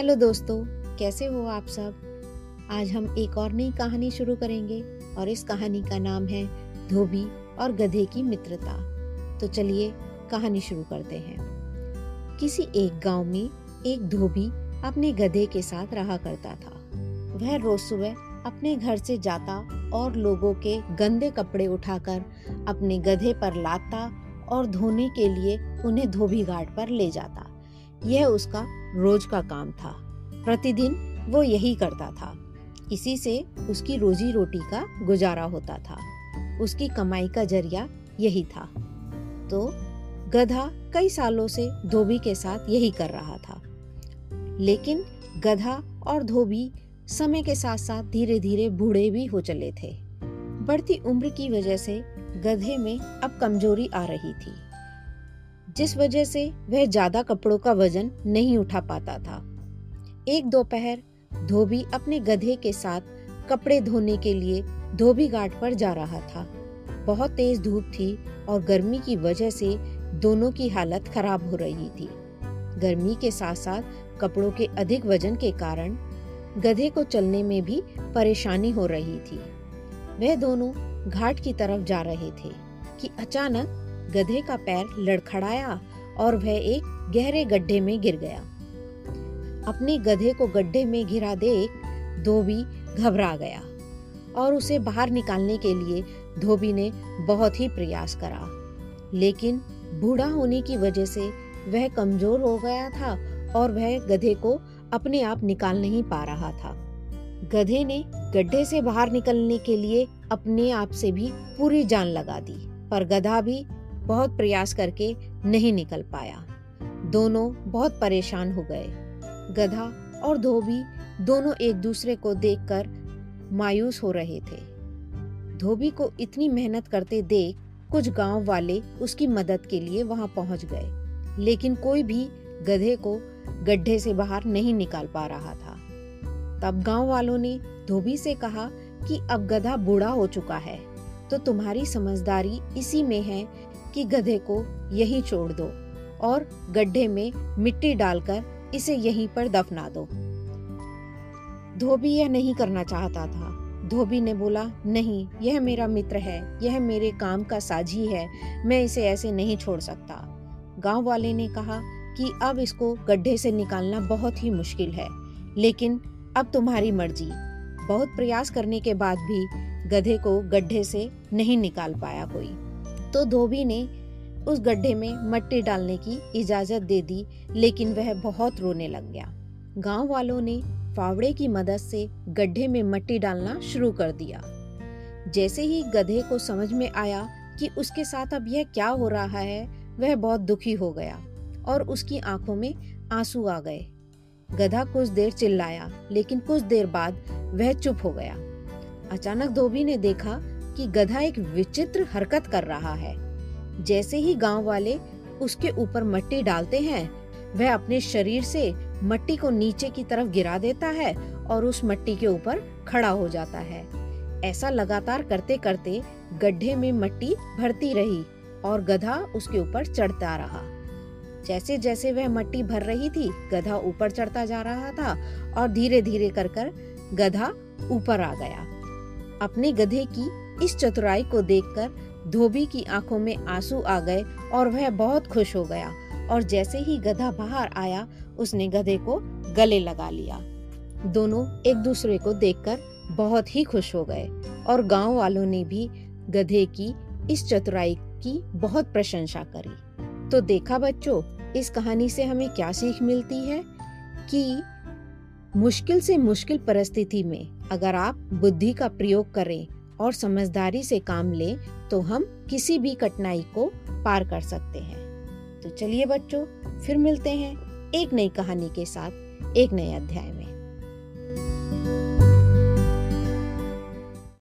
Hello दोस्तों, कैसे हो आप सब? आज हम एक और नई कहानी शुरू करेंगे और इस कहानी का नाम है धोबी और गधे की मित्रता। तो चलिए कहानी शुरू करते हैं। किसी एक गाँव में एक धोबी अपने गधे के साथ रहा करता था। वह रोज सुबह अपने घर से जाता और लोगों के गंदे कपड़े उठाकर अपने गधे पर लाता और धोने के लिए उन्हें धोबी घाट पर ले जाता। यह उसका रोज का काम था। प्रतिदिन वो यही करता था। इसी से उसकी रोजी रोटी का गुजारा होता था। उसकी कमाई का ज़रिया यही था। तो गधा कई सालों से धोबी के साथ यही कर रहा था। लेकिन गधा और धोबी समय के साथ साथ धीरे धीरे बूढ़े भी हो चले थे। बढ़ती उम्र की वजह से गधे में अब कमज़ोरी आ रही थी। जिस वजह से वह ज़्यादा कपड़ों का वज़न नहीं उठा पाता था। एक दोपहर धोबी अपने गधे के साथ कपड़े धोने के लिए धोबी घाट पर जा रहा था। बहुत तेज धूप थी और गर्मी की वजह से दोनों की हालत खराब हो रही थी। गर्मी के साथ साथ कपड़ों के अधिक वज़न के कारण गधे को चलने में भी परेशानी हो रही थी। वह दोनों घाट की तरफ़ जा रहे थे कि अचानक गधे का पैर लड़खड़ाया और वह एक गहरे गड्ढे में गिर गया। अपने गधे को गड्ढे में गिरा देख धोबी घबरा गया और उसे बाहर निकालने के लिए धोबी ने बहुत ही प्रयास करा। लेकिन बूढ़ा होने की वजह से वह कमज़ोर हो गया था और वह गधे को अपने आप निकाल नहीं पा रहा था। गधे ने गड्ढे से बाहर निकलने के लिए अपने आप से भी पूरी जान लगा दी, पर गधा भी बहुत प्रयास करके नहीं निकल पाया। दोनों बहुत परेशान हो गए। गधा और धोबी दोनों एक दूसरे को देखकर मायूस हो रहे थे। धोबी को इतनी मेहनत करते देख कुछ गाँव वाले उसकी मदद के लिए वहाँ पहुँच गए, लेकिन कोई भी गधे को गड्ढे से बाहर नहीं निकाल पा रहा था। तब गाँव वालों ने धोबी से कहा कि अब गधा बूढ़ा हो चुका है तो तुम्हारी समझदारी इसी में है कि गधे को यहीं छोड़ दो और गड्ढे में मिट्टी डालकर इसे यहीं पर दफना दो। धोबी यह नहीं करना चाहता था। धोबी ने बोला, नहीं, यह मेरा मित्र है, यह मेरे काम का साझी है, मैं इसे ऐसे नहीं छोड़ सकता। गाँव वाले ने कहा कि अब इसको गड्ढे से निकालना बहुत ही मुश्किल है, लेकिन अब तुम्हारी मर्ज़ी। बहुत प्रयास करने के बाद भी गधे को गड्ढे से नहीं निकाल पाया कोई। तो धोबी ने उस गड्ढे में मट्टी डालने की इजाज़त दे दी, लेकिन वह बहुत रोने लग गया। गाँव वालों ने फावड़े की मदद से गड्ढे में मट्टी डालना शुरू कर दिया। जैसे ही गधे को समझ में आया कि उसके साथ अब यह क्या हो रहा है, वह बहुत दुखी हो गया और उसकी आँखों में आँसू आ गए। गधा कुछ देर चिल्लाया, लेकिन कुछ देर बाद वह चुप हो गया। अचानक धोबी ने देखा कि गधा एक विचित्र हरकत कर रहा है। जैसे ही गाँव वाले उसके ऊपर मट्टी डालते हैं, वह अपने शरीर से मट्टी को नीचे की तरफ़ गिरा देता है और उस मट्टी के ऊपर खड़ा हो जाता है। ऐसा लगातार करते करते गड्ढे में मट्टी भरती रही और गधा उसके ऊपर चढ़ता रहा। जैसे जैसे वह मट्टी भर रही थी, गधा ऊपर चढ़ता जा रहा था और धीरे धीरे कर कर गधा ऊपर आ गया। अपने गधे की इस चतुराई को देखकर धोबी की आँखों में आँसू आ गए और वह बहुत खुश हो गया और जैसे ही गधा बाहर आया, उसने गधे को गले लगा लिया। दोनों एक दूसरे को देखकर बहुत ही खुश हो गए और गाँव वालों ने भी गधे की इस चतुराई की बहुत प्रशंसा करी। तो देखा बच्चों, इस कहानी से हमें क्या सीख मिलती है? कि मुश्किल से मुश्किल परिस्थिति में अगर आप बुद्धि का प्रयोग करें और समझदारी से काम लें तो हम किसी भी कठिनाई को पार कर सकते हैं। तो चलिए बच्चों, फिर मिलते हैं एक नई कहानी के साथ, एक नए अध्याय में।